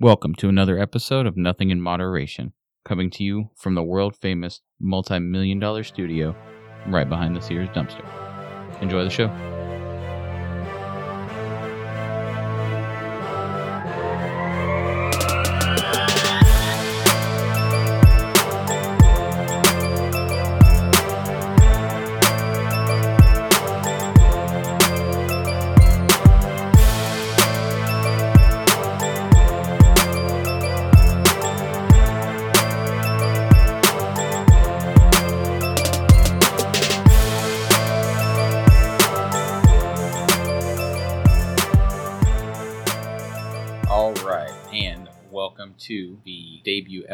Welcome to another episode of Nothing in Moderation, coming to you from the world famous multi million dollar studio right behind the Sears dumpster. Enjoy the show.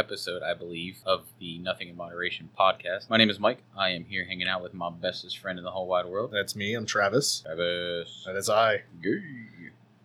Episode, I believe, of the Nothing in Moderation podcast. My name is Mike. I am here hanging out with my bestest friend in the whole wide world, That's me. I'm Travis. Travis. That is I.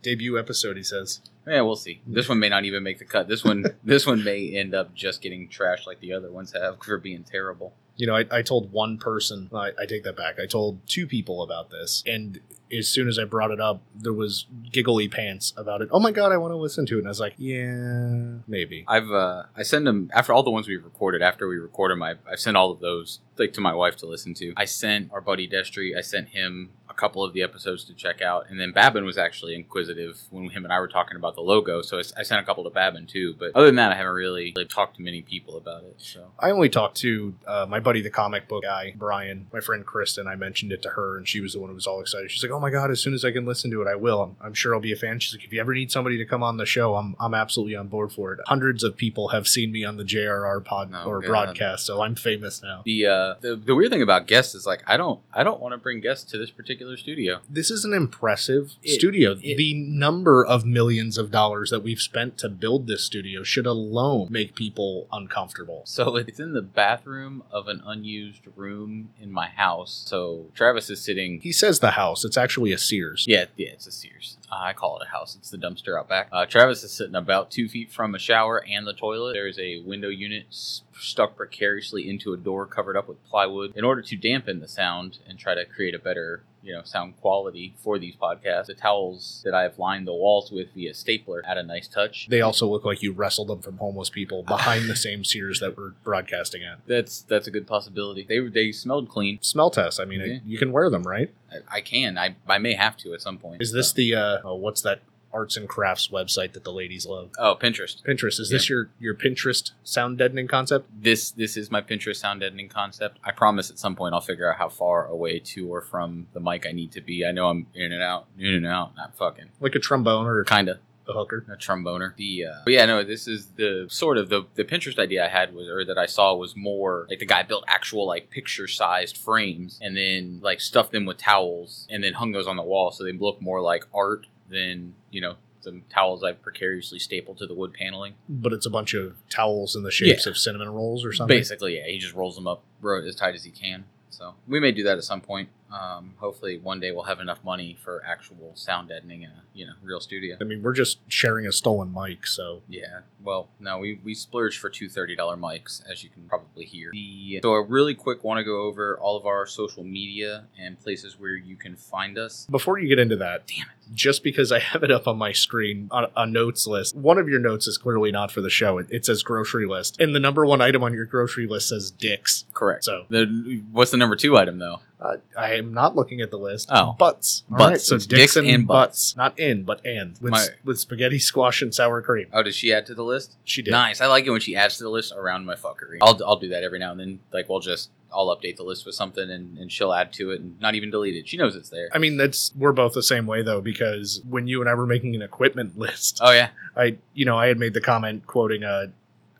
Debut episode, he says. Yeah, we'll see. This one may not even make the cut. This one, this one may end up just getting trashed like the other ones have for being terrible. You know, I, I told one person, I, I take that back. I told two people about this. And as soon as I brought it up, there was giggly pants about it. Oh my God, I want to listen to it. And I was like, yeah, maybe. I've uh, I send them after all the ones we've recorded. After we record them, I I sent all of those like to my wife to listen to. I sent our buddy Destry. I sent him couple of the episodes to check out, and then Babin was actually inquisitive when him and I were talking about the logo. So I sent a couple to Babin too. But other than that, I haven't really, really talked to many people about it. So I only talked to uh, my buddy, the comic book guy, Brian, my friend Kristen. I mentioned it to her, and she was the one who was all excited. She's like, "Oh my god! As soon as I can listen to it, I will. I'm, I'm sure I'll be a fan." She's like, "If you ever need somebody to come on the show, I'm I'm absolutely on board for it." Hundreds of people have seen me on the JRR pod Oh, or God. broadcast, so I'm famous now. the uh, the the weird thing about guests is like I don't I don't want to bring guests to this particular studio. This is an impressive It- studio. it- the number of millions of dollars that we've spent to build this studio should alone make people uncomfortable. So it's in the bathroom of an unused room in my house. So Travis is sitting He says the house. It's actually a Sears. Yeah, yeah, it's a Sears. Uh, I call it a house. It's the dumpster out back. Uh, Travis is sitting about two feet from a shower and the toilet. There is a window unit stuck precariously into a door covered up with plywood. In order to dampen the sound and try to create a better, you know, sound quality for these podcasts, the towels that I've lined the walls with via stapler add a nice touch. They also look like you wrestled them from homeless people behind the same Sears that we're broadcasting at. That's that's a good possibility. They they smelled clean. Smell test. I mean, Yeah. you can wear them, right? I, I can. I I may have to at some point. Is this So- the uh, oh, what's that arts and crafts website that the ladies love? oh Pinterest? Pinterest. Is this your your Pinterest sound deadening concept? this this is my Pinterest sound deadening concept. I promise at some point I'll figure out how far away to or from the mic I need to be. I know I'm in and out, in and out, not fucking Like a trombone or kinda a hooker? a tromboner. The uh, but yeah, no, this is the sort of the the Pinterest idea I had was or that I saw was more like the guy built actual like picture sized frames and then like stuffed them with towels and then hung those on the wall so they look more like art than you know the towels I've precariously stapled to the wood paneling. But it's a bunch of towels in the shapes Yeah. of cinnamon rolls or something. Basically, yeah, he just rolls them up as tight as he can. So we may do that at some point. Um, hopefully, one day we'll have enough money for actual sound deadening in a you know real studio. I mean, we're just sharing a stolen mic, so Yeah. Well, no, we we splurged for two thirty dollar mics, as you can probably hear. The, so, I really quick want to go over all of our social media and places where you can find us. before you get into that, Damn it. just because I have it up on my screen on a notes list, one of your notes is clearly not for the show. It, it says grocery list, and the number one item on your grocery list says dicks. Correct. So The, what's the number two item though? Uh, I am not looking at the list. Oh. butts. All Butts. right, so It's dicks, and, and butts. not in, but and with My- with spaghetti, squash, and sour cream. Oh, did she add to the list? She did. Nice. I like it when she adds to the list around my fuckery. I'll, I'll do that every now and then. Like, we'll just, I'll update the list with something and, and she'll add to it and not even delete it. She knows it's there. I mean, that's we're both the same way though, because when you and I were making an equipment list, Oh, yeah. I you know I had made the comment quoting uh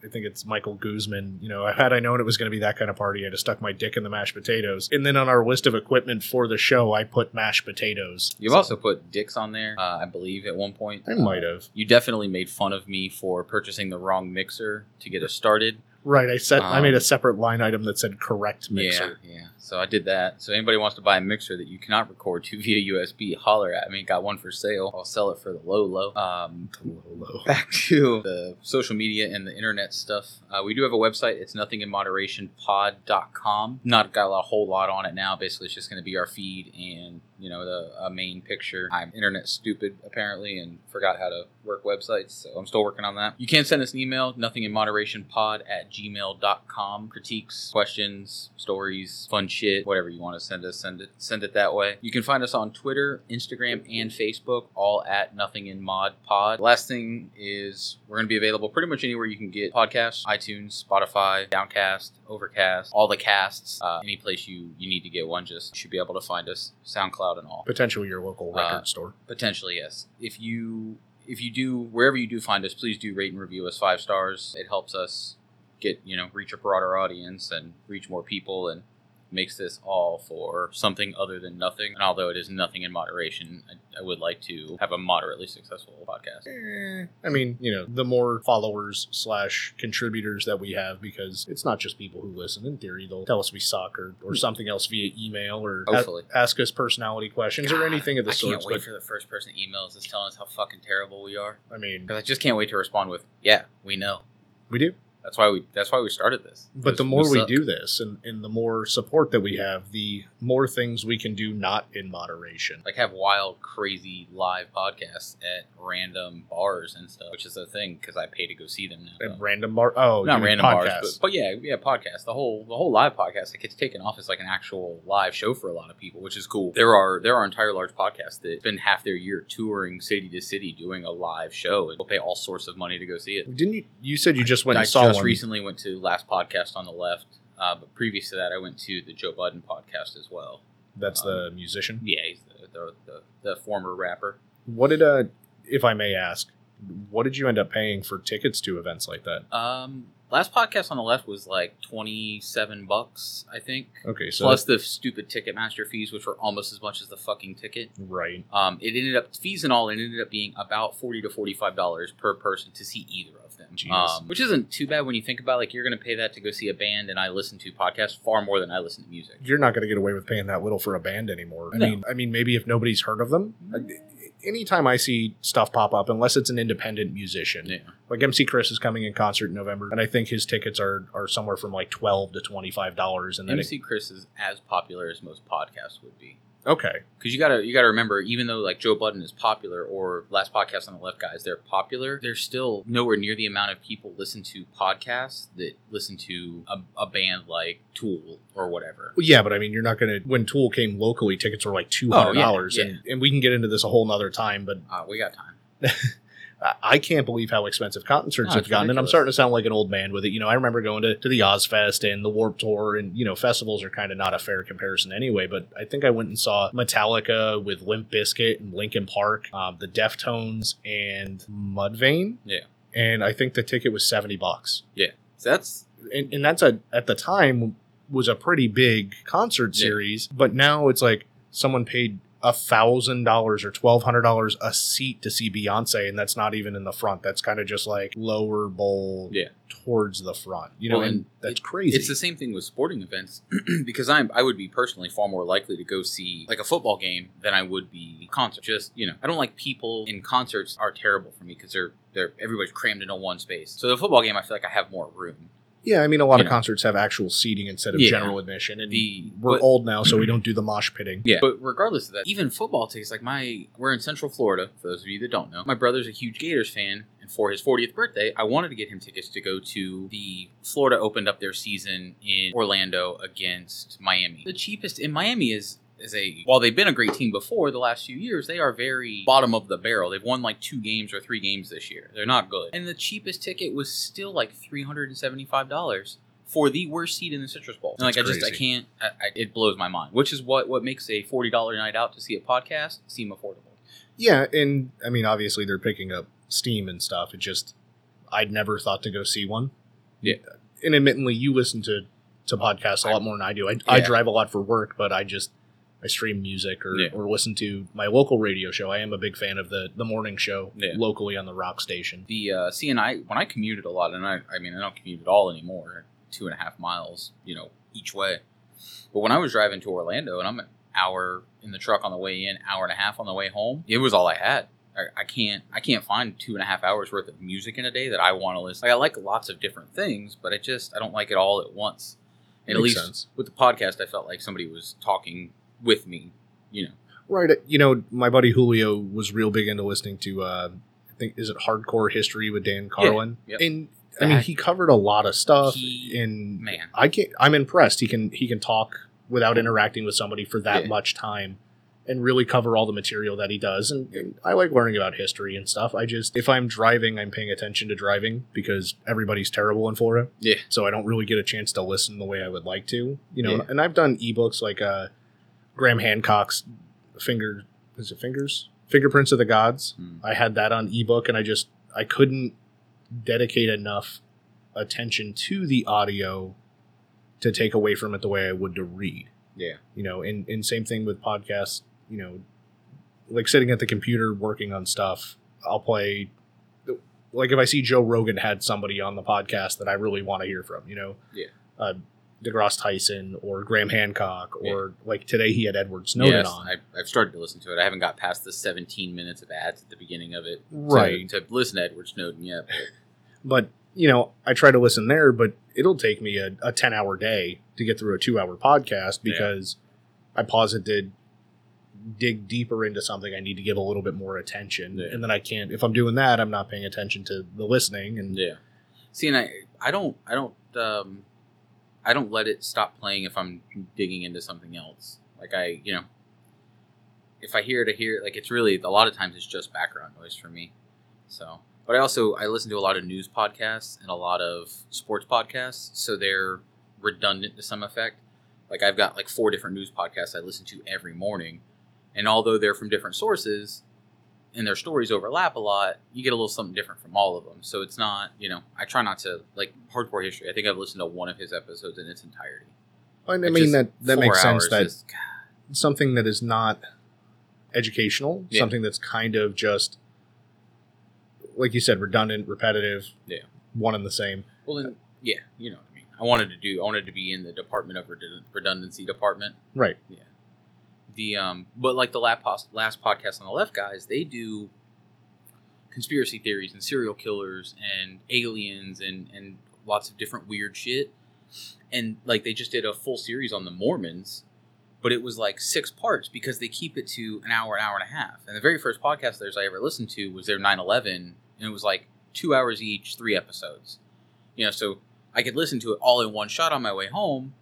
I think it's Michael Guzman. You know, had I known it was going to be that kind of party, I'd have stuck my dick in the mashed potatoes. And then on our list of equipment for the show, I put mashed potatoes. You've So- also put dicks on there, uh, I believe, at one point. I might have. You definitely made fun of me for purchasing the wrong mixer to get us started. Right, I said I Um, made a separate line item that said correct mixer. Yeah, yeah. So I did that. So anybody wants to buy a mixer that you cannot record to via USB, holler at me. Got one for sale. I'll sell it for the low, low. Um, Low, low. back to the social media and the internet stuff. Uh, we do have a website. It's nothinginmoderationpod.com. Not got a whole lot on it now. Basically, it's just going to be our feed and you know, the a main picture. I'm internet stupid apparently and forgot how to work websites, so I'm still working on that. You can send us an email, nothing in moderation at gmail.com. Critiques, questions, stories, fun shit, whatever you want to send us, send it send it that way. You can find us on Twitter, Instagram, and Facebook, all at nothing in mod pod. Last thing is we're gonna be available pretty much anywhere you can get podcasts, iTunes, Spotify, Downcast, Overcast, all the casts, uh, any place you you need to get one, just should be able to find us, SoundCloud and all. Potentially your local Uh, record store. Potentially, yes. If you if you do wherever you do find us, please do rate and review us five stars. It helps us get you know reach a broader audience and reach more people and makes this all for something other than nothing. And although it is nothing in moderation, I, I would like to have a moderately successful podcast. Eh, I mean, you know, the more followers slash contributors that we have, because it's not just people who listen. In theory, they'll tell us we suck or, or something else via email or a- ask us personality questions or anything of the sort. I can't sorts. wait for the first person that emails us telling us how fucking terrible we are. I mean, Because I just can't wait to respond with, "Yeah, we know." we do. That's why we. That's why we started this. But Because the more we do this and, and the more support that we have, the more things we can do not in moderation. like have wild, crazy live podcasts at random bars and stuff, which is a thing because I pay to go see them now. At random bar. Oh, Not random podcasts. bars, but, but yeah, yeah, podcast. The whole the whole live podcast it gets taken off as like an actual live show for a lot of people, which is cool. There are there are entire large podcasts that spend half their year touring city to city doing a live show, and will pay all sorts of money to go see it. Didn't you? You said you just went I and saw just one. recently went to last podcast on the left, uh, but previous to that, I went to the Joe Budden podcast as well. That's the musician. Yeah, he's the the, the, the former rapper. What did uh, if I may ask, what did you end up paying for tickets to events like that? Um, last podcast on the left was like twenty seven bucks, I think. Okay, so Plus the stupid Ticketmaster fees, which were almost as much as the fucking ticket. right. Um, it ended up fees and all. It ended up being about forty to forty five dollars per person to see either of them. Um, which isn't too bad when you think about like you're going to pay that to go see a band, and I listen to podcasts far more than I listen to music. You're not going to get away with paying that little for a band anymore. I No. mean, I mean, maybe if nobody's heard of them. Anytime I see stuff pop up, unless it's an independent musician, Yeah. like MC Chris is coming in concert in November, and I think his tickets are are somewhere from like twelve to twenty five dollars, and then MC Chris is as popular as most podcasts would be. Okay, because you gotta you gotta remember even though like Joe Budden is popular or last podcast on the left guys they're popular they're still nowhere near the amount of people listen to podcasts that listen to a, a band like Tool or whatever. Well, yeah, but I mean, you're not going to. When Tool came locally, tickets were like two hundred dollars, Oh, yeah, and and we can get into this a whole nother time, but Uh, we got time. I- can't believe how expensive concerts No, have gotten, and I'm starting to sound like an old man with it. You know, I remember going to, to the Ozzfest and the Warp Tour, and you know, festivals are kind of not a fair comparison anyway. But I think I went and saw Metallica with Limp Bizkit and Linkin Park, um, the Deftones, and Mudvayne. Yeah. and I think the ticket was seventy bucks, So that's and, and that's a at the time was a pretty big concert Yeah. series. But now it's like someone paid a thousand dollars or twelve hundred dollars a seat to see Beyonce, and that's not even in the front. That's kind of just like lower bowl Yeah. towards the front. You know, Well, and and that's it- crazy. it's the same thing with sporting events because I'm I would be personally far more likely to go see like a football game than I would be a concert. Just you know I don't like people in concerts are terrible for me because they're they're everybody's crammed into one space. So the football game I feel like I have more room. Yeah, I mean, a lot of know. concerts have actual seating instead of Yeah. general admission, and The we're but- old now, so we don't do the mosh pitting. Yeah, but regardless of that, even football tickets, like my, we're in Central Florida. For those of you that don't know, my brother's a huge Gators fan, and for his 40th birthday, I wanted to get him tickets to go to the Florida opened up their season in Orlando against Miami. The cheapest in Miami is is a while they've been a great team before the last few years, they are very bottom of the barrel. They've won like two games or three games this year. They're not good, and the cheapest ticket was still like three hundred and seventy five dollars for the worst seat in the Citrus Bowl. And like That's I just I can't. I, I, it blows my mind. Which is what what makes a forty dollar night out to see a podcast seem affordable. Yeah, and I mean, obviously they're picking up steam and stuff. It just, I'd never thought to go see one. Yeah. and admittedly, you listen to to podcasts a lot more than I do. I, I drive a lot for work, but I just I stream music or, Yeah. or listen to my local radio show. I am a big fan of the the morning show Yeah. locally on the rock station. The uh, CNI when I commuted a lot, and I I mean I don't commute at all anymore. Two and a half miles, you know, each way. But when I was driving to Orlando, and I'm an hour in the truck on the way in, hour and a half on the way home, it was all I had. I, I can't I can't find two and a half hours worth of music in a day that I want to listen. Like I like lots of different things, but I just I don't like it all at once. And at least sense. with the podcast, I felt like somebody was talking with me. You know, Right. You know, my buddy Julio was real big into listening to, uh, I think, is it Hardcore History with Dan Carlin? yep. And I mean, he covered a lot of stuff. He- and Man, I can't. I'm impressed. He can he can talk without interacting with somebody for that Yeah. much time and really cover all the material that he does. And, and I like learning about history and stuff. I just if I'm driving, I'm paying attention to driving because everybody's terrible in Florida. Yeah. So I don't really get a chance to listen the way I would like to. You know, Yeah. and I've done ebooks like uh Graham Hancock's finger is it fingers? Fingerprints of the Gods. Hmm. I had that on ebook and I just I couldn't dedicate enough attention to the audio to take away from it the way I would to read. Yeah. You know, and, and same thing with podcasts, you know, like sitting at the computer working on stuff, I'll play like if I see Joe Rogan had somebody on the podcast that I really want to hear from, you know. Yeah. Uh DeGrasse Tyson or Graham Hancock or like today he had Edward Snowden yes, on. I, I've started to listen to it. I haven't got past the 17 minutes of ads at the beginning of it. to- Right. To, listen to Edward Snowden yet. But but you know i try to listen there but it'll take me a, a 10 hour day to get through a two hour podcast Yeah. because i pause it to dig deeper into something i need to give a little bit more attention Yeah. and then i can't if i'm doing that i'm not paying attention to the listening and yeah. See, and I, I don't, I don't, um, I don't let it stop playing if I'm digging into something else. Like I, you know, if I hear it, I hear it. Like it's really a lot of times it's just background noise for me. So, but I also I listen to a lot of news podcasts and a lot of sports podcasts, so they're redundant to some effect. Like I've got like four different news podcasts I listen to every morning, and although they're from different sources and their stories overlap a lot, you get a little something different from all of them. So it's not, you know, I try not to like hardcore history. I think I've listened to one of his episodes in its entirety. i mean that that makes sense that something that is not educational Yeah. something that's kind of just like you said redundant repetitive Yeah. one and the same well, then, yeah, you know what I mean. I wanted to do, I wanted to be in the Department of Redundancy department. right The um, but like the last last podcast on the left guys, they do conspiracy theories and serial killers and aliens and and lots of different weird shit. And like they just did a full series on the Mormons, but it was like six parts because they keep it to an hour, an hour and a half. And the very first podcast theirs I ever listened to was their 9/11, and it was like two hours each, three episodes. You know, so I could listen to it all in one shot on my way home,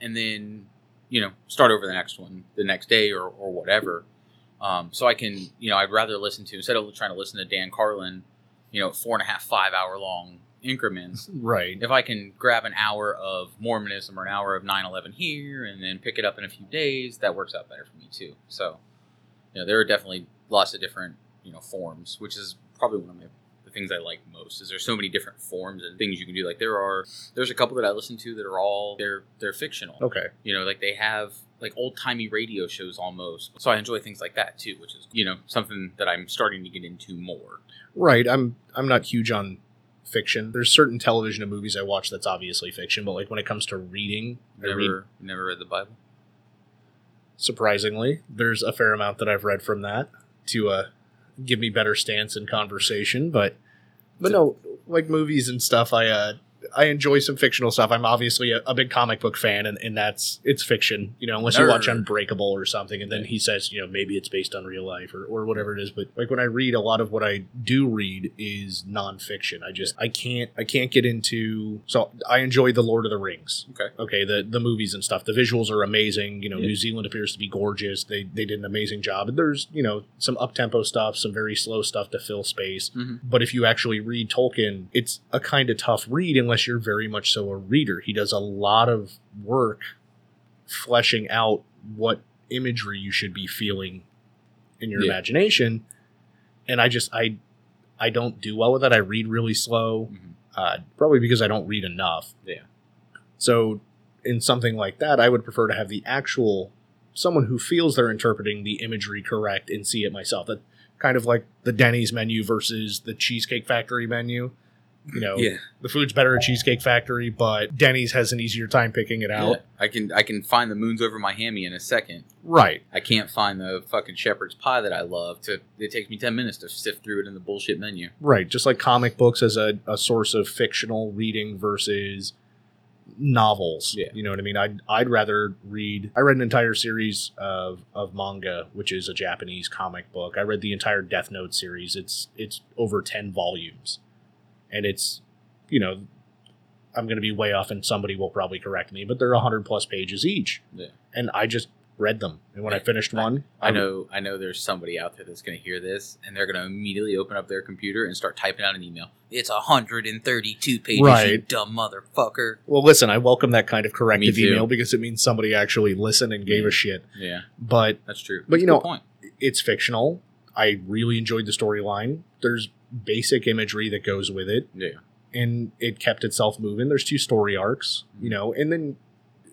and then you know start over the next one the next day or or whatever. Um, so I can you know I'd rather listen to instead of trying to listen to Dan Carlin, you know, four and a half, five hour long increments right if I can grab an hour of Mormonism or an hour of 9/11 here and then pick it up in a few days, that works out better for me too. So, you know, there are definitely lots of different you know forms, which is probably one of my, things I like most. Is there's so many different forms and things you can do. Like there are there's a couple that I listen to that are all they're they're fictional. okay You know, like they have like old timey radio shows almost. So I enjoy things like that too, which is you know something that I'm starting to get into more. Right. I'm I'm not huge on fiction. There's certain television and movies I watch that's obviously fiction, but like when it comes to reading, I Never read never read the Bible. surprisingly, there's a fair amount that I've read from that to uh give me better stance in conversation, but but no, like movies and stuff I uh I enjoy some fictional stuff. I'm obviously a, a big comic book fan, and, and that's it's fiction, you know. Unless you watch Unbreakable or something, and then he says, you know, maybe it's based on real life or, or whatever it is. But like when I read, a lot of what I do read is nonfiction. I just I can't I can't get into. So I enjoy the Lord of the Rings. Okay. Okay, the the movies and stuff. The visuals are amazing. You know, Yeah. New Zealand appears to be gorgeous. They they did an amazing job. And there's you know some up tempo stuff, some very slow stuff to fill space. Mhm. But if you actually read Tolkien, it's a kind of tough read unless you're very much so a reader. He does a lot of work fleshing out what imagery you should be feeling in your Yeah. imagination. And I just I I don't do well with that. I read really slow, Mhm. uh, probably because I don't read enough. Yeah. So in something like that, I would prefer to have the actual someone who feels they're interpreting the imagery correct and see it myself. That kind of like the Denny's menu versus the Cheesecake Factory menu. You know, Yeah. the food's better at Cheesecake Factory, but Denny's has an easier time picking it out. Yeah, I can I can find the moons over my hammy in a second. Right. I can't find the fucking shepherd's pie that I love. To it takes me ten minutes to sift through it in the bullshit menu. Right. Just like comic books as a, a source of fictional reading versus novels. Yeah. You know what I mean? I'd I'd rather read. I read an entire series of of manga, which is a Japanese comic book. I read the entire Death Note series. It's it's over ten volumes, and it's you know. I'm going to be way off, and somebody will probably correct me, but they're 100 plus pages each. Yeah. And I just read them. And when I finished one, I know I know there's somebody out there that's going to hear this and they're going to immediately open up their computer and start typing out an email. It's 132 pages, you Right. dumb motherfucker. Well, listen, I welcome that kind of corrective email because it means somebody actually listened and gave Yeah. a mm. shit. Yeah, But that's true. But you That's a know- point. it's fictional. I really enjoyed the storyline. There's basic imagery that goes with it, Yeah, and it kept itself moving. There's two story arcs, you know, and then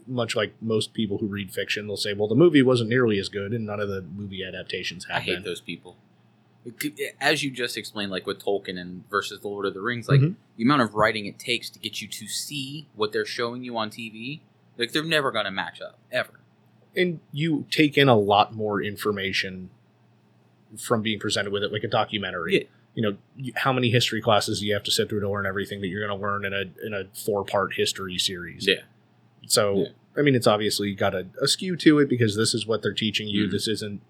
much like most people who read fiction, they'll say, "Well, the movie wasn't nearly as good, and none of the movie adaptations have I hate been." those people. As you just explained, like with Tolkien and versus the Lord of the Rings, like Mhm. the amount of writing it takes to get you to see what they're showing you on TV, like they're never going to match up ever. and you take in a lot more information from being presented with it, like a documentary. Yeah. You know, how many history classes do you have to sit through to learn everything that you're going to learn in a in a four part history series? Yeah, So, Yeah. I mean, it's obviously got a, a skew to it because this is what they're teaching you. Mhm. This isn't,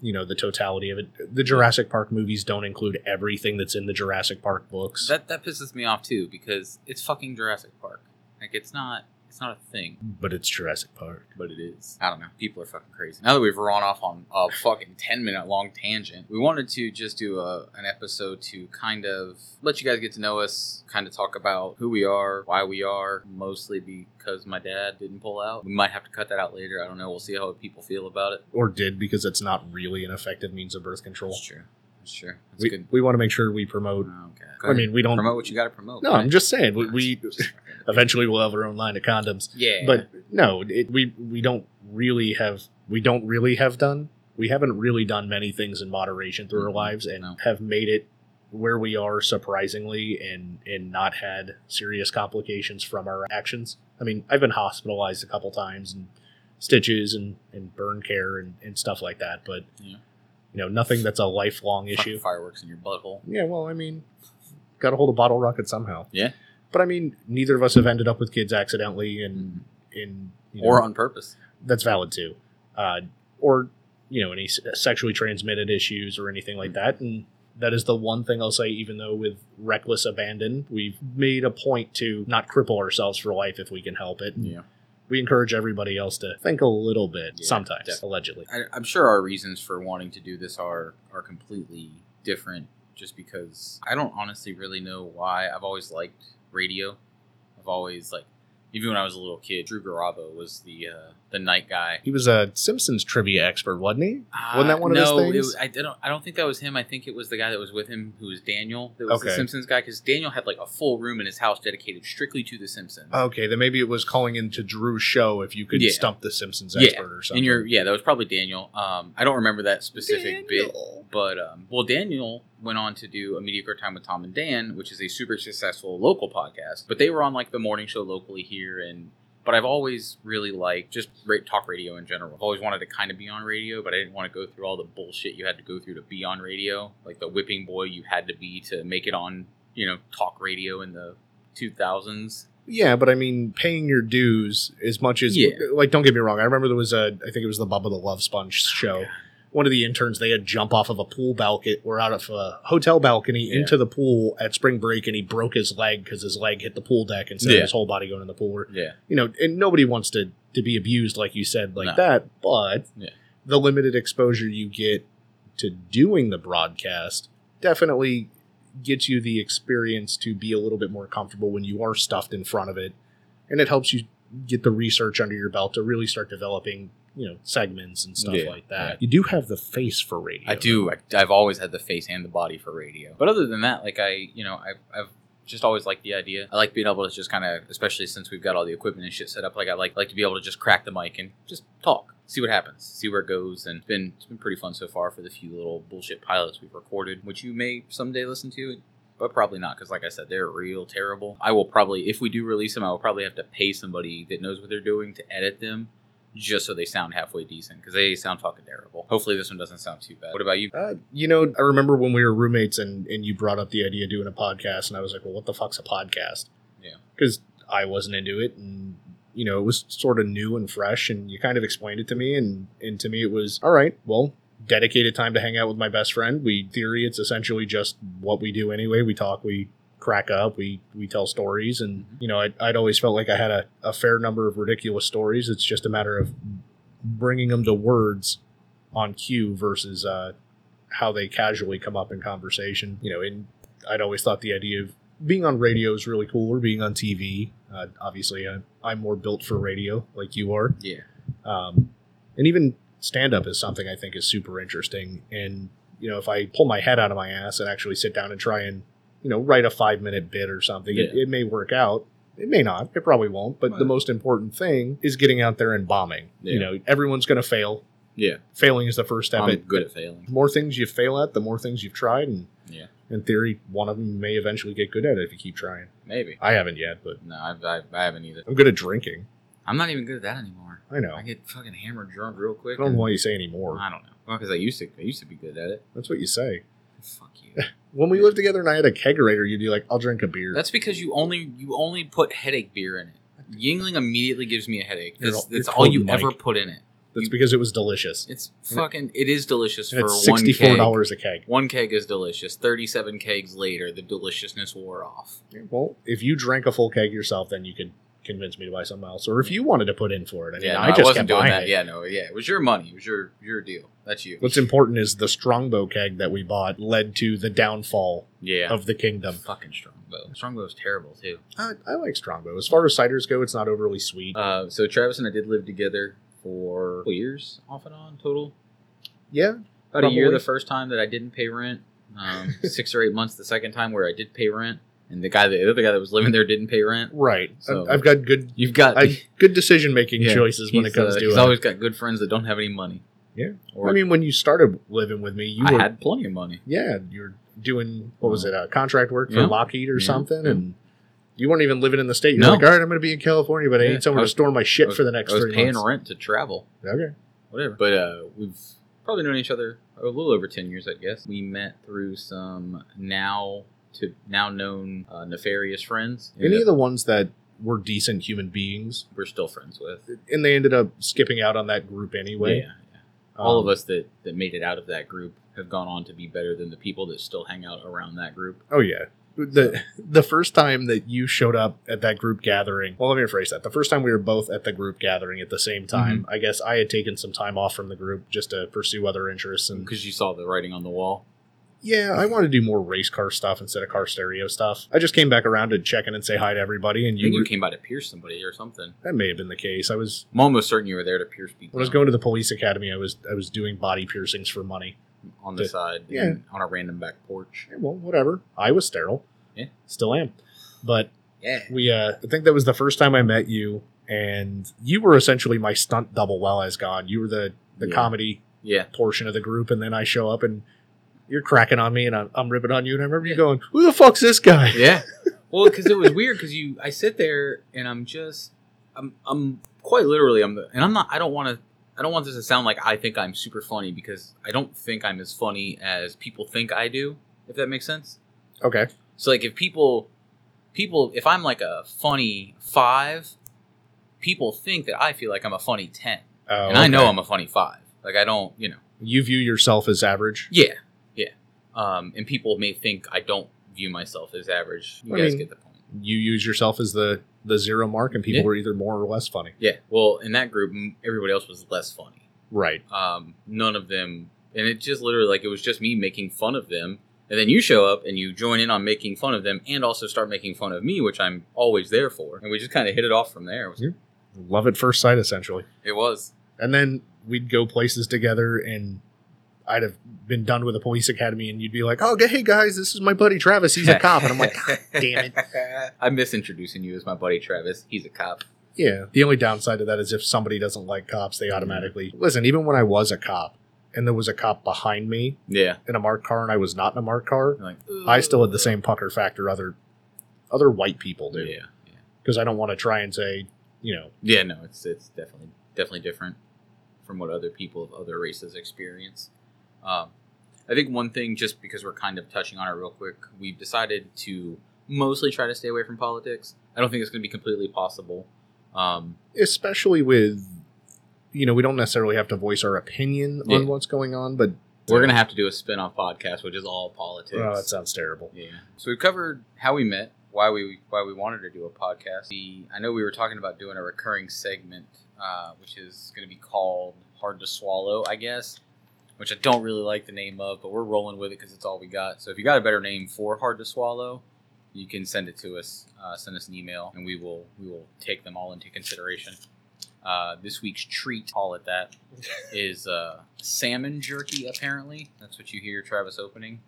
you know, the totality of it. The Jurassic Park movies don't include everything that's in the Jurassic Park books. that that pisses me off too because it's fucking Jurassic Park. Like it's not it's not a thing. but it's Jurassic Park. but it is. I don't know. People are fucking crazy. Now that we've run off on a fucking 10 minute long tangent, we wanted to just do a, an episode to kind of let you guys get to know us, kind of talk about who we are, why we are, mostly because my dad didn't pull out. We might have to cut that out later. I don't know. We'll see how people feel about it. Or did because it's not really an effective means of birth control. That's true. That's true. That's We, good. we want to make sure we promote. Okay. I mean, we don't. promote what you got to promote. No, Go I'm just saying. We, we Just fucking- eventually we'll have our own line of condoms. Yeah. But no, it, we we don't really have we don't really have done. We haven't really done many things in moderation through our Mhm. lives and No. have made it where we are surprisingly and and not had serious complications from our actions. I mean, I've been hospitalized a couple times and stitches and, and burn care and, and stuff like that, but Yeah. you know, nothing that's a lifelong issue. Fireworks in your butthole. Yeah, well, I mean, got to hold a bottle rocket somehow. Yeah. But I mean, neither of us have ended up with kids accidentally and Mm. in you know, Or on purpose. that's valid too. Uh, or you know, any sexually transmitted issues or anything like that. And that is the one thing I'll say. Even though with reckless abandon, we've made a point to not cripple ourselves for life if we can help it. Yeah. We encourage everybody else to think a little bit Yeah, sometimes, definitely. allegedly. I, I'm sure our reasons for wanting to do this are are completely different. Just because I don't honestly really know why. I've always liked radio. I've always like, even when I was a little kid, Drew Garabo was the uh, the night guy. He was a Simpsons trivia expert, wasn't he? Wasn't that one of Uh, his things? It, I don't. I don't think that was him. I think it was the guy that was with him, who was Daniel. That was the Simpsons guy, because Daniel had like a full room in his house dedicated strictly to the Simpsons. Okay, then maybe it was calling into Drew's show if you could Yeah. stump the Simpsons Yeah, expert or something. and you're yeah, that was probably Daniel. Um, I don't remember that specific bit. But um, well, Daniel went on to do a mediocre time with Tom and Dan, which is a super successful local podcast. But they were on like the morning show locally here, and but I've always really liked just ra- talk radio in general. I've always wanted to kind of be on radio, but I didn't want to go through all the bullshit you had to go through to be on radio, like the whipping boy you had to be to make it on, you know, talk radio in the two thousands. Yeah, but I mean, paying your dues as much as Yeah. like. Don't get me wrong. I remember there was a. I think it was the Bubba the Love Sponge oh, show. One of the interns they had jump off of a pool balcony or out of a hotel balcony Yeah. into the pool at spring break, and he broke his leg because his leg hit the pool deck instead Yeah. of his whole body going in the pool. Yeah, You know, and nobody wants to to be abused like you said like No. that. But Yeah. the limited exposure you get to doing the broadcast definitely gets you the experience to be a little bit more comfortable when you are stuffed in front of it and it helps you get the research under your belt to really start developing you know segments and stuff Yeah, like that you do have the face for radio I do. I, I've always had the face and the body for radio. But other than that, like I, you know, I've, I've just always liked the idea. I like being able to just kind of, especially since we've got all the equipment and shit set up. Like I like like to be able to just crack the mic and just talk, see what happens, see where it goes, and it's been it's been pretty fun so far for the few little bullshit pilots we've recorded, which you may someday listen to. But probably not, because like I said, they're real terrible. I will probably, if we do release them, I will probably have to pay somebody that knows what they're doing to edit them, just so they sound halfway decent, because they sound fucking terrible. Hopefully, this one doesn't sound too bad. What about you? uh, you know i remember when we were roommates and and you brought up the idea of doing a podcast and i was like well what the fuck's a podcast Yeah. because I wasn't into it, and you know, it was sort of new and fresh, and you kind of explained it to me, and and to me, it was all right. Well, dedicated time to hang out with my best friend. We theory it's essentially just what we do anyway. We talk, we crack up, we we tell stories, and you know, I'd, I'd always felt like I had a, a fair number of ridiculous stories. It's just a matter of bringing them to words on cue versus uh, how they casually come up in conversation. You know, and I'd always thought the idea of being on radio is really cool or being on TV. Uh, obviously, I, I'm more built for radio, like you are. Yeah. Um, and even stand up is something I think is super interesting. And, you know, if I pull my head out of my ass and actually sit down and try and, you know, write a five minute bit or something, it, Yeah. it may work out. It may not. It probably won't. But the most important thing is getting out there and bombing. You know, everyone's going to fail. Yeah. Failing is the first step. I'm It- good at failing. the more things you fail at, the more things you've tried. And Yeah. in theory, one of them may eventually get good at it if you keep trying. Maybe. I haven't yet, but No, I've, I've, I haven't either. I'm good at drinking. I'm not even good at that anymore. I know. I I get fucking hammered drunk real quick. I don't know why you say anymore. I don't know. Well, because I used to. I used to be good at it. That's what you say. Fuck you. When we lived together and I had a kegerator, you'd be like, I'll drink a beer. That's because you only you only put headache beer in it. Yuengling immediately gives me a headache. That's, all- that's all you quoting ever put in it. That's you- because it was delicious. It's fucking. It is delicious And for it's one sixty-four dollars a keg. One keg is delicious. Thirty-seven kegs later, the deliciousness wore off. Well, if you drank a full keg yourself, then you could convince me to buy something else. Or if you wanted to put in for it, I mean, yeah, no, I I, just wasn't kept doing that. it. Yeah, no, yeah, it was your money. It was your your deal. That's you. What's important is the Strongbow keg that we bought led to the downfall yeah, of the kingdom. fucking Strongbow. Strongbow is terrible too. I, I like Strongbow. As far as ciders go, it's not overly sweet. Uh, so Travis and I did live together for years, off and on total. yeah, About a year the first time that I didn't pay rent. Um, six or eight months the second time where I did pay rent, and the guy, the other guy that was living there, didn't pay rent. right. So- I've got good, You've got I, good decision making Yeah, choices when it comes uh, to he's it. always got good friends that don't have any money. Yeah. or I mean, when you started living with me, you were had plenty of money. yeah, you're doing what was it, uh, contract work for Yeah. Lockheed or Yeah. something, and you weren't even living in the state. You're No. like, all right, I'm going to be in California, but I need someone I was- to store my shit was- for the next I was three paying months. rent to travel, Okay, whatever. But uh, we've probably known each other a little over ten years, I guess. We met through some now to now known uh, nefarious friends. any of the ones that were decent human beings, we're still friends with. and they ended up skipping out on that group anyway. Yeah, yeah. all Um, of us that that made it out of that group have gone on to be better than the people that still hang out around that group. Oh yeah. The the first time that you showed up at that group gathering, well, let me rephrase that. The first time we were both at the group gathering at the same time, Mm-hmm. I guess I had taken some time off from the group just to pursue other interests, and Because you saw the writing on the wall. Yeah, I want to do more race car stuff instead of car stereo stuff. I just came back around to check in and say hi to everybody, and you, think you came by to pierce somebody or something. that may have been the case. I was I'm almost certain you were there to pierce people when I was going to the police academy. I was I was doing body piercings for money. on the to- side, yeah. on a random back porch. Yeah, well, whatever. I was sterile. Yeah. still am. But Yeah, we uh I think that was the first time I met you and you were essentially my stunt double while I was gone. You were the the Yeah. comedy yeah. portion of the group and then I show up and you're cracking on me and I'm, I'm ripping on you and I remember you going, "Who the fuck's this guy?" Yeah. Well, because it was weird because you, I sit there and I'm just, I'm, I'm quite literally, I'm, the, and I'm not, I don't want to, I don't want this to sound like I think I'm super funny because I don't think I'm as funny as people think I do, if that makes sense. Okay. So like if people, people, if I'm like a funny five, people think that I feel like I'm a funny ten, Oh, and I know. I'm a funny five. Like I don't, you know. You view yourself as average. Yeah, yeah. Um, and people may think I don't view myself as average. You I guys mean- get the point. You use yourself as the the zero mark and people Yeah. are either more or less funny. Yeah. Well, in that group, everybody else was less funny. Right. Um, none of them, and it just literally like it was just me making fun of them. And then you show up and you join in on making fun of them, and also start making fun of me, which I'm always there for. And we just kind of hit it off from there. It was, Yeah. Love at first sight essentially. it was. And then we'd go places together and I'd have been done with the police academy and you'd be like, Oh hey guys, this is my buddy Travis, he's a cop and I'm like, God damn it. I'm misintroducing you as my buddy Travis. He's a cop. Yeah. The only downside to that is if somebody doesn't like cops, they mm-hmm. automatically listen, even when I was a cop and there was a cop behind me Yeah. in a marked car and I was not in a marked car, Like, I still had the same pucker factor other other white people do. Yeah. Yeah. Because I don't want to try and say, you know, Yeah, no, it's it's definitely definitely different from what other people of other races experience. Um, I think one thing, just because we're kind of touching on it real quick, we've decided to mostly try to stay away from politics. I don't think it's going to be completely possible. Um, especially with you know we don't necessarily have to voice our opinion Yeah. on what's going on but we're going to have to do a spin-off podcast, which is all politics. oh that sounds terrible Yeah. So we've covered how we met, why we why we wanted to do a podcast. The, I know we were talking about doing a recurring segment, uh, which is going to be called "Hard to Swallow," I guess. Which I don't really like the name of, but we're rolling with it because it's all we got. So if you got a better name for "Hard to Swallow," you can send it to us. Uh, send us an email, and we will we will take them all into consideration. Uh, this week's treat, call it that, is uh, salmon jerky. Apparently, that's what you hear Travis opening.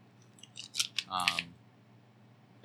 Um,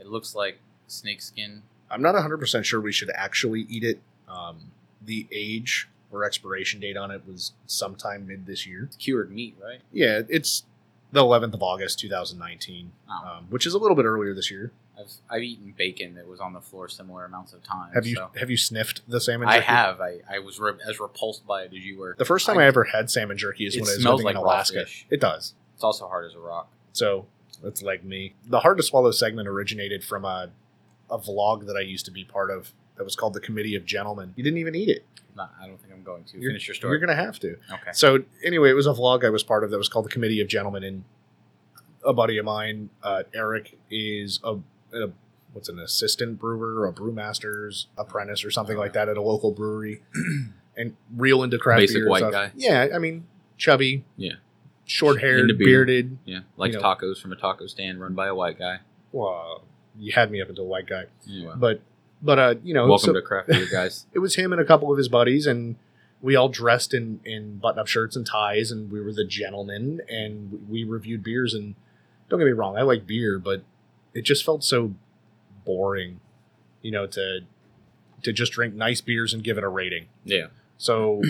it looks like snake skin. i'm not 100% sure we should actually eat it um, the age or expiration date on it was sometime mid this year It's cured meat, right? yeah it's the 11th of august 2019 Oh. um, which is a little bit earlier this year I've I've eaten bacon that was on the floor similar amounts of times. have you so- have you sniffed the salmon I have. I, I was re- as repulsed by it as you were. the first time I- I, ever had salmon jerky is when I was living in like raw alaska it does It's also hard as a rock. So that's like me. The hard to swallow segment originated from a, a vlog that I used to be part of that was called the Committee of Gentlemen. You didn't even eat it. Not, I don't think I'm going to You're- finish your story. You're gonna have to. okay. So anyway, it was a vlog I was part of that was called the Committee of Gentlemen, and a buddy of mine, uh, Eric, is a, a what's an assistant brewer, a brewmaster's apprentice, or something like that at a local brewery, and real into craft Basic beer white stuff. guy. Yeah, I mean chubby, Yeah. short haired, beer. bearded. Yeah, likes You know. tacos from a taco stand run by a white guy. Well, you had me up until a white guy. Anyway, but but uh you know welcome so to craft beer, guys. it was him and a couple of his buddies and we all dressed in in button up shirts and ties and we were the gentlemen and we reviewed beers and don't get me wrong i like beer but it just felt so boring you know to to just drink nice beers and give it a rating Yeah. so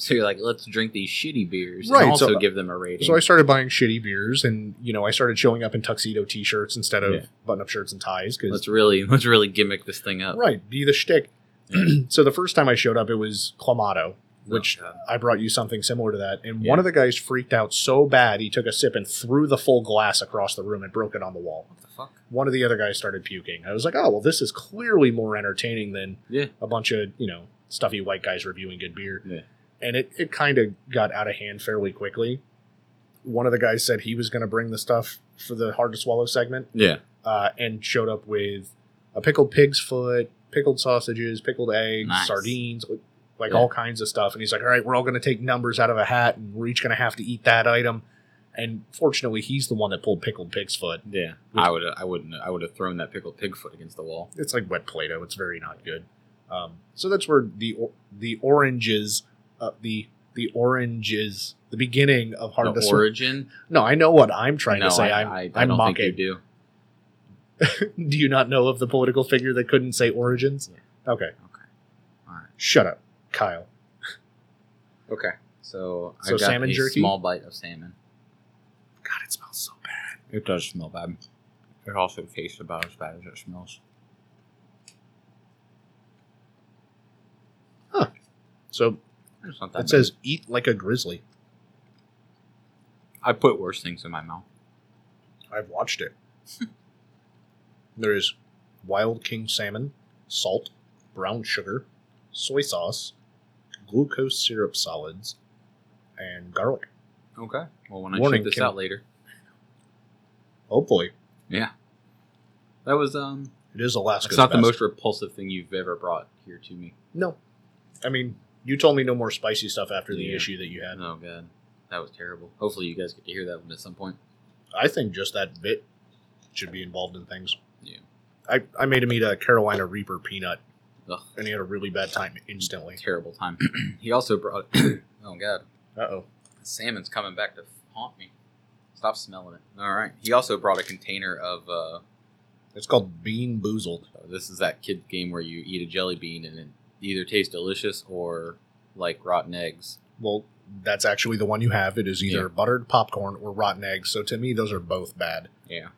So you're like, let's drink these shitty beers Right, and also so- uh, give them a rating. so i started buying shitty beers and you know i started showing up in tuxedo t-shirts instead of Yeah. button up shirts and ties because let's really let's really gimmick this thing up. right be the shtick Yeah. so the first time i showed up it was clamato oh, which Oh, I brought you something similar to that. And Yeah. one of the guys freaked out so bad he took a sip and threw the full glass across the room and broke it on the wall. what the fuck? One of the other guys started puking. I was like, oh, well, this is clearly more entertaining than Yeah. a bunch of, you know, stuffy white guys reviewing good beer. Yeah. And it, it kind of got out of hand fairly quickly. One of the guys said he was going to bring the stuff for the hard to swallow segment Yeah. uh, and showed up with a pickled pig's foot, pickled sausages, pickled eggs, Nice. sardines, like Yeah. all kinds of stuff. And he's like, "All right, we're all going to take numbers out of a hat, and we're each going to have to eat that item." And fortunately, he's the one that pulled pickled pig's foot. Yeah. I would I wouldn't I would have thrown that pickled pig foot against the wall. It's like wet Play-Doh. It's very not good. Um, so that's where the the oranges, uh, the the oranges, the beginning of hard the to origin. No, I know what I'm trying no, to say. I, I'm, I, I I'm mocking. think you do. do you not know of the political figure that couldn't say origins? Okay. Okay. All right. Shut up, Kyle. Okay. So, So I got salmon a jerky? small bite of salmon. God, it smells so bad. It does smell bad. It also tastes about as bad as it smells. Huh. So It's not that it says eat like a grizzly. I put worse things in my mouth. I've watched it. there is wild king salmon, salt, brown sugar, soy sauce, glucose syrup solids, and garlic. Okay. Well, when I Warning, shoot this Kim. out later, Hopefully, yeah, that was um. it is Alaska's It's not the most repulsive thing you've ever brought here to me. No, I mean you told me no more spicy stuff after the Yeah. issue that you had. Oh god, that was terrible. Hopefully, you guys get to hear that one at some point. I think just that bit should be involved in things. Yeah. I, I made him eat a Carolina Reaper peanut, Ugh, and he had a really bad time instantly. terrible time. he also brought. oh god, Uh oh. salmon's coming back to haunt me. Stop smelling it. All right. He also brought a container of. uh It's called BeanBoozled. This is that kid game where you eat a jelly bean and it either taste delicious or like rotten eggs. Well, that's actually the one you have. It is either Yeah. buttered popcorn or rotten eggs. So to me, those are both bad. Yeah,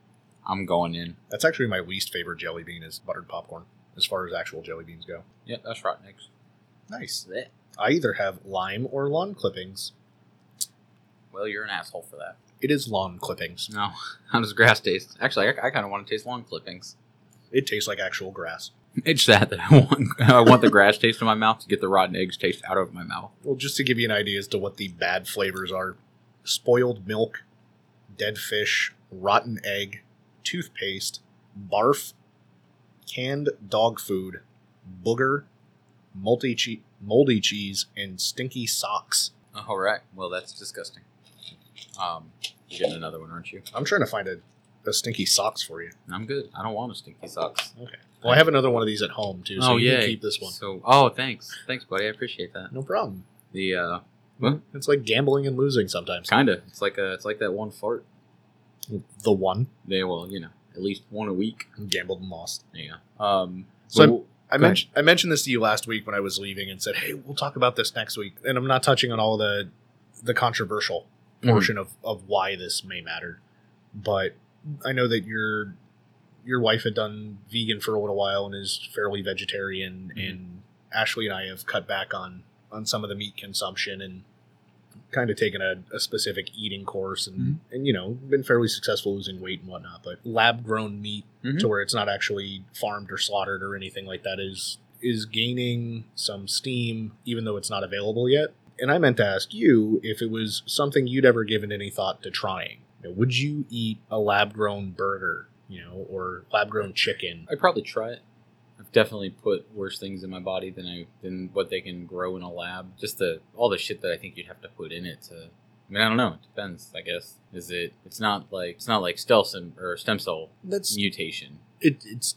I'm going in. That's actually my least favorite jelly bean is buttered popcorn, as far as actual jelly beans go. Yep, that's rotten eggs. Nice. Blech. I either have lime or lawn clippings. Well, you're an asshole for that. It is lawn clippings. No, how does grass taste? Actually, I, I kind of want to taste lawn clippings. It tastes like actual grass. It's that that I want. I want the grass taste in my mouth to get the rotten eggs taste out of my mouth. Well, just to give you an idea as to what the bad flavors are spoiled milk, dead fish, rotten egg, toothpaste, barf, canned dog food, booger, multi che- moldy cheese, and stinky socks. All right. Well, that's disgusting. Um, you're getting another one, aren't you? I'm trying to find a, a stinky socks for you. I'm good. I don't want a stinky socks. Okay. Well, I have another one of these at home too, so oh you yeah. can keep this one. So, oh, thanks, thanks, buddy. I appreciate that. No problem. The uh, What? It's like gambling and losing sometimes. kinda. It's like a, it's like that one fart. The one Yeah. well, you know, at least one a week. gambled and lost. Yeah. Um. So I mentioned I mentioned this to you last week when I was leaving and said, "Hey, we'll talk about this next week." And I'm not touching on all the the controversial Mhm. portion of of why this may matter, but I know that your your wife had done vegan for a little while and is fairly vegetarian, Mhm. and Ashley and I have cut back on on some of the meat consumption and kind of taken a, a specific eating course and Mhm. and you know been fairly successful losing weight and whatnot. But lab grown meat Mhm. to where it's not actually farmed or slaughtered or anything like that is is gaining some steam even though it's not available yet and i meant to ask you if it was something you'd ever given any thought to trying You know, would you eat a lab grown burger you know or lab grown chicken I'd probably try it. I've definitely put worse things in my body than I than what they can grow in a lab. Just the all the shit that I think you'd have to put in it to. I mean, I don't know. It depends. I guess is it? It's not like it's not like stem cell or stem cell that's mutation. it, it's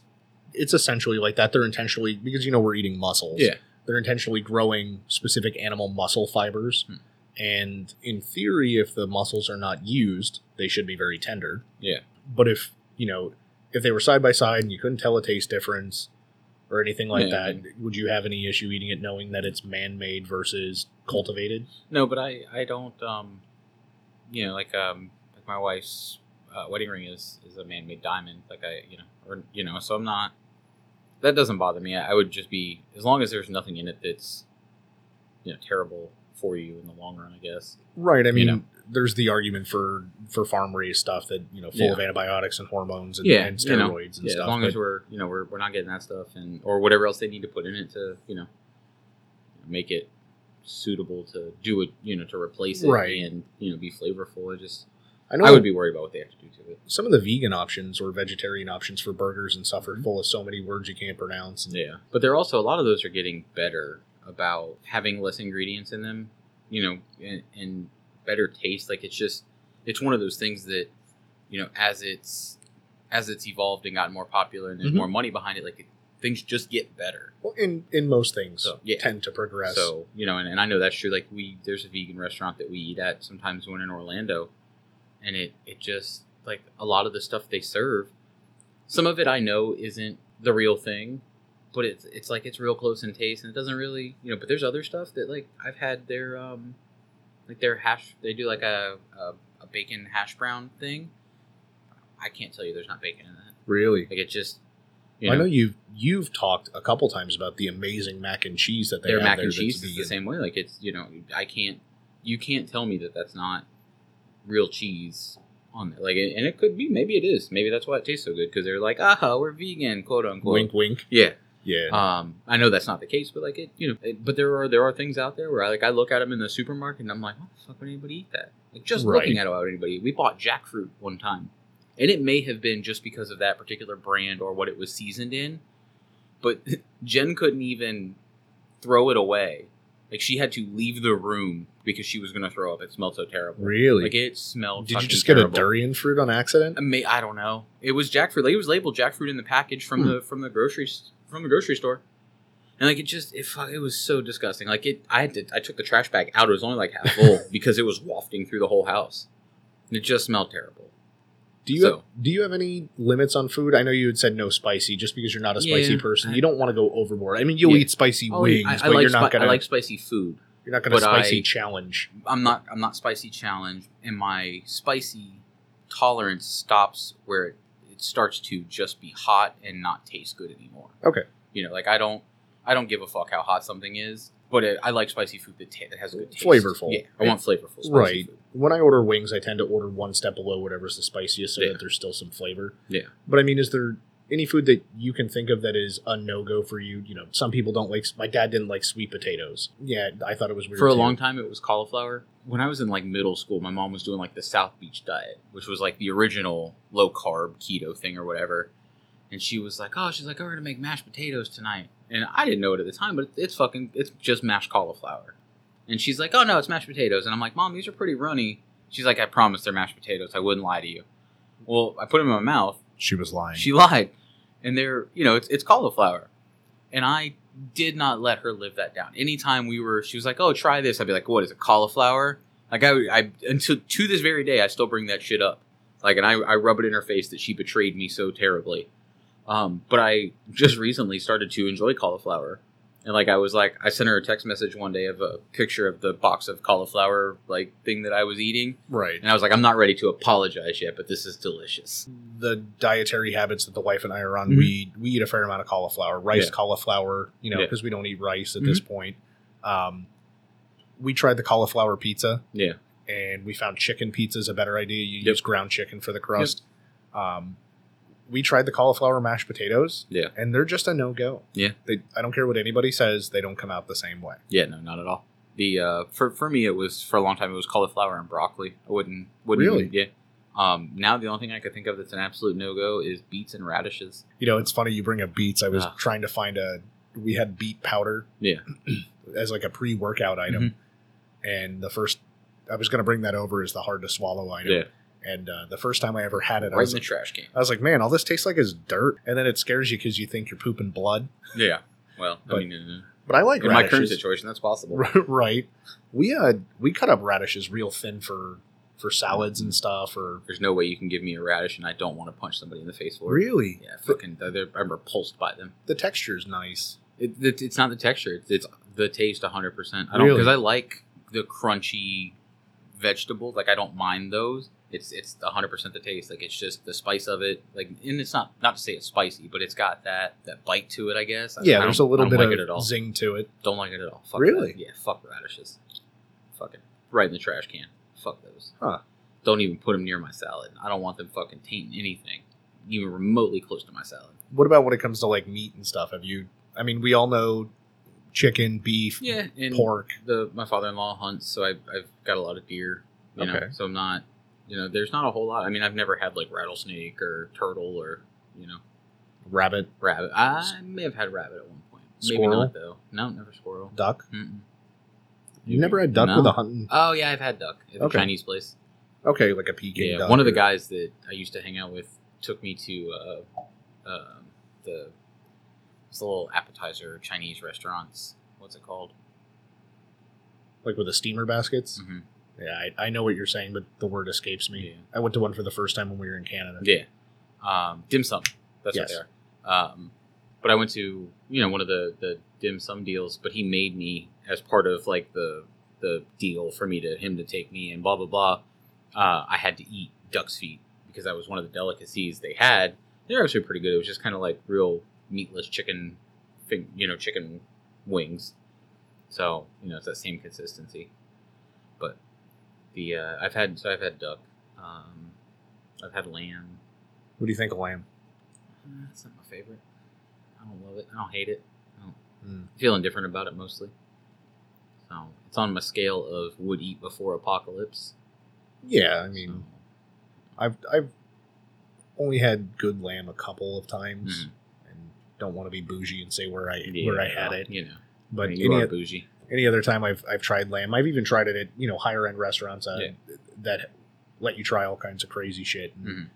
it's essentially like that they're intentionally because you know we're eating muscles Yeah. they're intentionally growing specific animal muscle fibers Hmm. and in theory if the muscles are not used they should be very tender Yeah. but if you know if they were side by side and you couldn't tell a taste difference or anything like Yeah, that would you have any issue eating it knowing that it's man-made versus cultivated No, but I I don't. Um, you know, like um, like my wife's uh, wedding ring is is a man made diamond. Like I, you know, or you know, so I'm not. That doesn't bother me. I would just be as long as there's nothing in it that's, you know, terrible for you in the long run. I guess. right i mean know. There's the argument for for farm raised stuff that you know full Yeah. of antibiotics and hormones and, Yeah, and you know. steroids and Yeah, stuff as long but- as we're you know we're, we're not getting that stuff and or whatever else they need to put in it to you know make it suitable to do it you know to replace it Right. and you know be flavorful. I just I know I would be worried about what they have to do to it. some of the vegan options or vegetarian options for burgers and stuff are Mhm. full of so many words you can't pronounce. And Yeah, but they're also a lot of those are getting better about having less ingredients in them, you know, and, and better taste. Like it's just it's one of those things that you know as it's as it's evolved and gotten more popular and there's Mhm. more money behind it, like it, things just get better. Well, in in most things, So, yeah. tend to progress. So you know, and, and I know that's true. Like we there's a vegan restaurant that we eat at sometimes when in Orlando, and it it just like a lot of the stuff they serve, some of it I know isn't the real thing, but it's it's like it's real close in taste and it doesn't really you know. But there's other stuff that like I've had their um like their hash they do like a a, a bacon hash brown thing. I can't tell you there's not bacon in that. really, Like it just you I know, know you've you've talked a couple times about the amazing mac and cheese that they their have mac there and cheese is the same way. Like it's you know I can't you can't tell me that that's not real cheese on there. Like and it could be maybe it is maybe that's why it tastes so good because they're like ah we're vegan quote unquote. Wink, wink. Yeah. Yeah, Um, I know that's not the case, but like it, you know, it, but there are there are things out there where I like I look at them in the supermarket and I'm like, what the fuck would anybody eat that? Like just Right. looking at it, why would anybody? We bought jackfruit one time, and it may have been just because of that particular brand or what it was seasoned in, but Jen couldn't even throw it away. Like she had to leave the room because she was going to throw up. It smelled so terrible. really. Like it smelled. Did you just get terrible. a durian fruit on accident? I, may, I don't know. It was jackfruit. Like, it was labeled jackfruit in the package from Hmm. the from the grocery from the grocery store, and like it just it it was so disgusting. Like it, I had to I took the trash bag out. It was only like half full because it was wafting through the whole house. It just smelled terrible. Do you So- do you have any limits on food? I know you had said no spicy, just because you're not a spicy Yeah, person. I- You don't want to go overboard. I mean, you'll Yeah. eat spicy Oh, wings, I, I but like you're not spi- gonna I like spicy food. you're not gonna spicy I- challenge. I'm not I'm not spicy challenge, and my spicy tolerance stops where it, it starts to just be hot and not taste good anymore. Okay. You know, like I don't I don't give a fuck how hot something is, but it, I like spicy food that, ta- that has good taste. Flavorful. Yeah, I want flavorful. Right. Food. When I order wings, I tend to order one step below whatever's the spiciest, so Yeah. that there's still some flavor. Yeah. But I mean, is there any food that you can think of that is a no go for you. You know, some people don't like. My dad didn't like sweet potatoes. Yeah, I thought it was weird For a too. long time, it was cauliflower. When I was in like middle school, my mom was doing like the South Beach diet, which was like the original low carb keto thing or whatever. And she was like, "Oh, she's like, oh, we're gonna make mashed potatoes tonight." And I didn't know it at the time, but it's fucking, it's just mashed cauliflower. And she's like, "Oh no, it's mashed potatoes." And I'm like, "Mom, these are pretty runny." She's like, "I promise they're mashed potatoes. I wouldn't lie to you." Well, I put them in my mouth. She was lying. She lied, and they're you know it's it's cauliflower, and I did not let her live that down. Anytime we were, she was like, "Oh, try this." I'd be like, "What is it? Cauliflower?" Like I, I until to this very day, I still bring that shit up. Like, and I, I rub it in her face that she betrayed me so terribly. Um, but I just recently started to enjoy cauliflower, and like I was like, I sent her a text message one day of a picture of the box of cauliflower like thing that I was eating, right. and I was like, I'm not ready to apologize yet, but this is delicious. the dietary habits that the wife and I are on, Mhm. we we eat a fair amount of cauliflower, rice Yeah. cauliflower, you know, Yeah. because we don't eat rice at this point. Um, we tried the cauliflower pizza, Yeah. and we found chicken pizza is a better idea. You Yep. use ground chicken for the crust. Um, we tried the cauliflower mashed potatoes, Yeah. and they're just a no go. Yeah. they, I don't care what anybody says, they don't come out the same way. Yeah, no, not at all. The uh, for for me, it was for a long time. It was cauliflower and broccoli. I wouldn't wouldn't Really? yeah. Um, now the only thing I could think of that's an absolute no go is beets and radishes. You know, it's funny you bring up beets. I was Ah. trying to find a. We had beet powder. Yeah. as like a pre-workout item, and the first I was going to bring that over as the hard to swallow item. Yeah. And uh, the first time I ever had it, I Right was, in the trash can. I was like, man, all this tastes like is dirt. And then it scares you because you think you're pooping blood. Yeah. Well, But I mean, uh, But I like in my current situation, that's possible. right. We uh we cut up radishes real thin for for salads and stuff. Or There's no way you can give me a radish and I don't want to punch somebody in the face for it. really, Yeah, fucking. They're, I'm repulsed by them. the texture is nice. It, it, it's not the texture. It's, it's the taste 100. percent I don't Really? because I like the crunchy vegetables. Like I don't mind those. It's it's 100 percent the taste. Like it's just the spice of it. Like and it's not not to say it's spicy, but it's got that that bite to it. I guess. I- Yeah, I there's a little bit like it at of all. zing to it. Don't like it at all. Fuck Really? that. Yeah. Fuck radishes. Fuck it. Right in the trash can. Fuck those. Huh. Don't even put them near my salad. I don't want them fucking tainting anything, even remotely close to my salad. What about when it comes to like meat and stuff? Have you? I mean, we all know chicken, beef, Yeah, and pork. the my father in law hunts, so I've I've got a lot of deer. You know, Okay. so I'm not, you know, there's not a whole lot. I mean, I've never had like rattlesnake or turtle or you know rabbit, rabbit. I may have had rabbit at one point. Maybe Squirrel? not though. No, never squirrel. duck. Mm-mm. You never had duck No. with a hunting. Oh yeah, I've had duck at Okay. Chinese place. Okay, like a Peking Yeah, duck. one of the guys that I used to hang out with took me to uh, um the this little appetizer Chinese restaurants. What's it called? like with the steamer baskets. hmm Yeah, I, I know what you're saying, but the word escapes me. Yeah. I went to one for the first time when we were in Canada. Yeah. Um, dim sum. That's Yes. what they are. Um, but I went to you know one of the the dim sum deals, but he made me as part of like the the deal for me to him to take me and blah blah blah. Uh, I had to eat duck's feet because that was one of the delicacies they had. They're actually pretty good. It was just kind of like real meatless chicken, you know, chicken wings. So you know it's that same consistency. The uh, I've had so I've had duck. Um, I've had lamb. What do you think of lamb? Uh, It's not my favorite. I don't love it. I don't hate it. I don't Mm. feel indifferent about it mostly. So it's on my scale of would eat before apocalypse. Yeah, I So, mean, I've I've only had good lamb a couple of times, Mhm. and don't want to be bougie and say where I yeah, where I had it. You know, But I mean, you any are bougie. Any other time I've I've tried lamb, I've even tried it at you know higher end restaurants uh, Yeah. that let you try all kinds of crazy shit. And Mhm.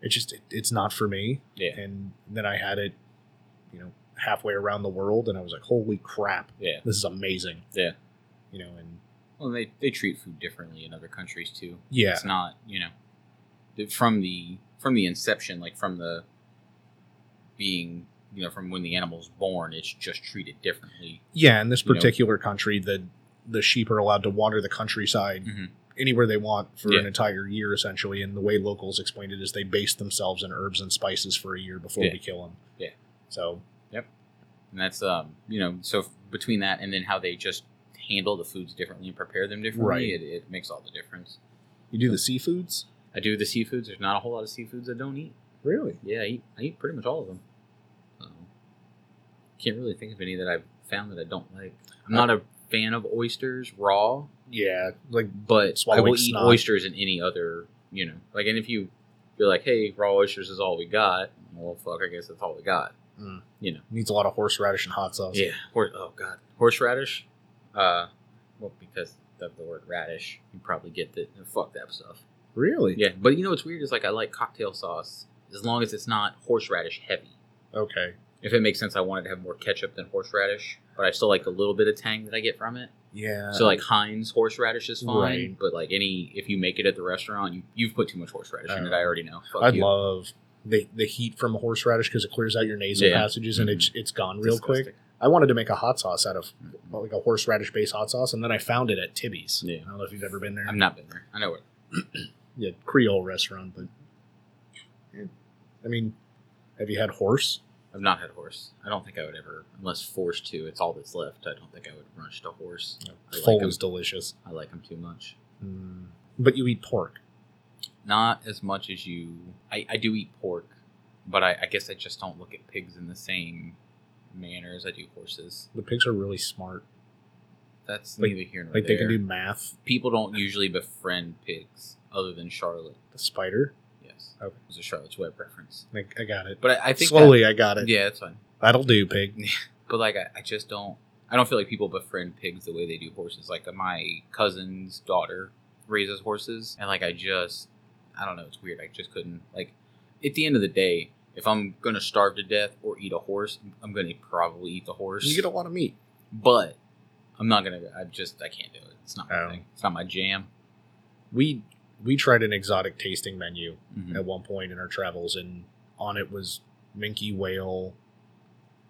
It's just it, it's not for me. Yeah. And then I had it, you know, halfway around the world, and I was like, holy crap, Yeah. this is amazing. Yeah. You know, and Well, they they treat food differently in other countries too. yeah, It's not you know from the from the inception, like from the being you know from when the animal's born, it's just treated differently. yeah. In this you know. particular country, the the sheep are allowed to wander the countryside Mhm. anywhere they want for Yeah. an entire year, essentially. And the way locals explained it is they base themselves in herbs and spices for a year before Yeah. we kill them. Yeah. So yep and that's um you know so between that and then how they just handle the foods differently and prepare them differently Right. it, it makes all the difference you do the seafoods. i do the seafoods there's not a whole lot of seafoods i don't eat Really? Yeah, I eat, I eat pretty much all of them. Can't really think of any that I've found that I don't like. I'm not a fan of oysters raw, Yeah, like but I will eat snot. oysters in any other, you know, like. And if you you're like, hey, raw oysters is all we got, well, fuck, I guess that's all we got. Mm. You know, needs a lot of horseradish and hot sauce. yeah. Hor- oh god, horseradish. Uh, well, because of the word radish, you probably get that. Fuck that stuff. Really? Yeah, but you know what's weird is like I like cocktail sauce as long as it's not horseradish heavy. Okay. If it makes sense, I wanted to have more ketchup than horseradish, but I still like the little bit of tang that I get from it. Yeah. so like Heinz horseradish is fine, Right. but like any if you make it at the restaurant, you you've put too much horseradish in it. I already know. Fuck I'd you. love the the heat from horseradish because it clears out your nasal Yeah. passages and it's it's gone real quick. I wanted to make a hot sauce out of Mhm. like a horseradish based hot sauce, and then I found it at Tibby's. Yeah. I don't know if you've ever been there. I've not been there. I know it. yeah, Creole restaurant, but yeah. I mean, have you had horse? I've not had a horse. I don't think I would ever, unless forced to. It's all that's left. I don't think I would rush to horse. I like is delicious. I like them too much. Mm. But you eat pork. Not as much as you. I, I do eat pork, but I, I guess I just don't look at pigs in the same manner as I do horses. The pigs are really smart. That's Like- neither here nor Like there. they can do math. People don't usually befriend pigs, other than Charlotte. The spider. Yes, Okay. it was a Charlotte's Web reference. Like, I got it. But I, I think Slowly, I got it. yeah, that's fine. That'll do, pig. But like, I, I just don't. I don't feel like people befriend pigs the way they do horses. Like uh, my cousin's daughter raises horses, and like I just, I don't know. It's weird. I just couldn't like. At the end of the day, if I'm gonna starve to death or eat a horse, I'm gonna probably eat the horse. You get a lot of meat. but I'm not gonna. I just I can't do it. It's not my Oh. thing. It's not my jam. We we tried an exotic tasting menu Mhm. at one point in our travels, and on it was minke whale,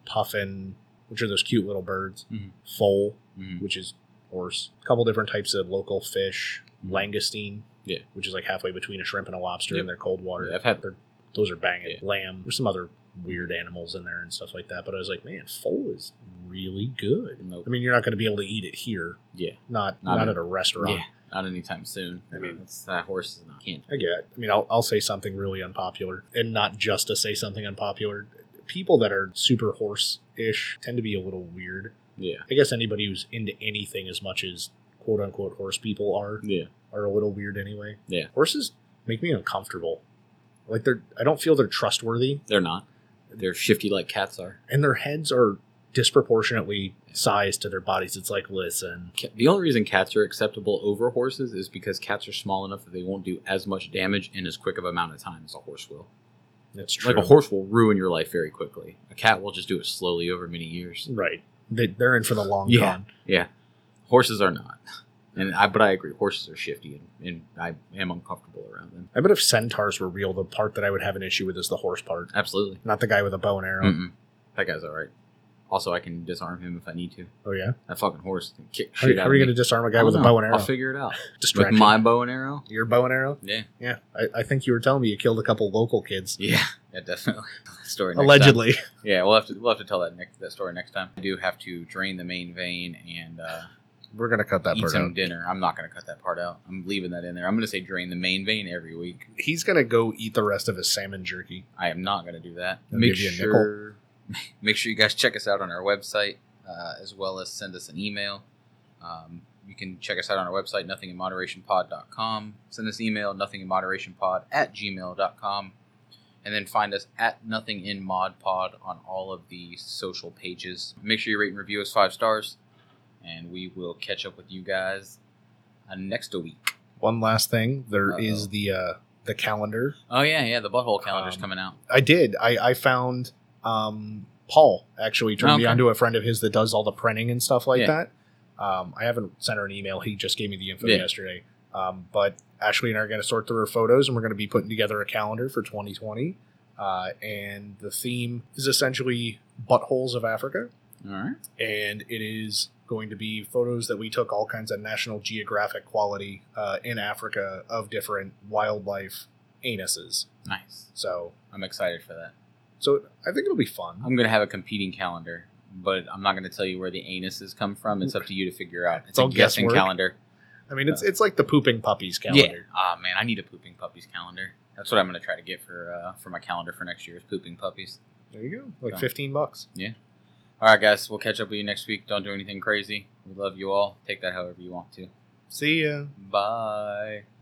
puffin, which are those cute little birds, Mhm. foal, Mhm. which is horse, a couple different types of local fish, Mhm. langoustine, Yeah. which is like halfway between a shrimp and a lobster Yep. in their cold water. Yeah, I've had They're, those are banging. Yeah. Lamb. There's some other weird animals in there and stuff like that. But I was like, man, foal is really good. Nope. I mean, you're not going to be able to eat it here, Yeah, not Not not, at a restaurant. yeah. Not anytime soon. I mean, it's, that horse is not. Can't. I get. it. I mean, I'll, I'll say something really unpopular, and not just to say something unpopular. People that are super horse-ish tend to be a little weird. Yeah. I guess anybody who's into anything as much as quote unquote horse people are Yeah. are a little weird anyway. Yeah. Horses make me uncomfortable. Like they're, I don't feel they're trustworthy, They're not. They're shifty like cats are. and their heads are disproportionately sized to their bodies. It's like, listen, The only reason cats are acceptable over horses is because cats are small enough that they won't do as much damage in as quick of amount of time as a horse will. it's true. Like a horse will ruin your life very quickly. A cat will just do it slowly over many years. right? They, they're in for the long Yeah. con. Yeah, horses are not. And I, but I agree, horses are shifty, and, and I am uncomfortable around them. I bet if centaurs were real, the part that I would have an issue with is the horse part, Absolutely. not the guy with a bow and arrow. Mm-mm. That guy's all right. Also, I can disarm him if I need to. Oh yeah, That fucking horse can kick how, shit how out are you going to disarm a guy with a know. bow and arrow? I'll figure it out. With my bow and arrow. Your bow and arrow? Yeah. Yeah, I, I think you were telling me you killed a couple local kids. Yeah. Yeah, definitely. Story next time. Allegedly. Yeah, we'll have to we'll have to tell that next that story next time. I do have to drain the main vein and uh, We're gonna cut that eat part some out. dinner. I'm not going to cut that part out. I'm leaving that in there. I'm going to say drain the main vein every week. He's gonna go eat the rest of his salmon jerky. I am not going to do that. They'll make give you a nickel. sure make sure you guys check us out on our website uh, as well as send us an email. Um, you can check us out on our website, nothinginmoderationpod.com. Send us an email, nothinginmoderationpod at gmail.com. And then find us at Nothing in Mod Pod on all of the social pages. Make sure you rate and review us five stars. And we will catch up with you guys uh, next week. One last thing, there is Uh-oh. the uh, the calendar. Oh, yeah, yeah. The butthole calendar's Um, coming out. I did. I, I found um, Paul actually turned me Okay. onto a friend of his that does all the printing and stuff like Yeah. that. Um, I haven't sent her an email. He just gave me the info Yeah. yesterday. Um, but Ashley and I are going to sort through her photos, and we're going to be putting together a calendar for 2020. Uh, and the theme is essentially buttholes of Africa, All right. and it is going to be photos that we took all kinds of National Geographic quality uh, in Africa of different wildlife anuses. Nice. So, I'm excited for that. So I think it'll be fun. I'm gonna have a competing calendar, but I'm not gonna tell you where the anuses come from. It's up to you to figure out. It's, It's a all guessing guesswork. calendar. I mean, it's it's like the pooping puppies calendar. Yeah. Ah, man, I need a pooping puppies calendar. That's what I'm gonna try to get for uh, for my calendar for next year is pooping puppies. There you go, like So- fifteen bucks. Yeah. All right, guys, we'll catch up with you next week. Don't do anything crazy. We love you all. Take that however you want to. See ya. Bye.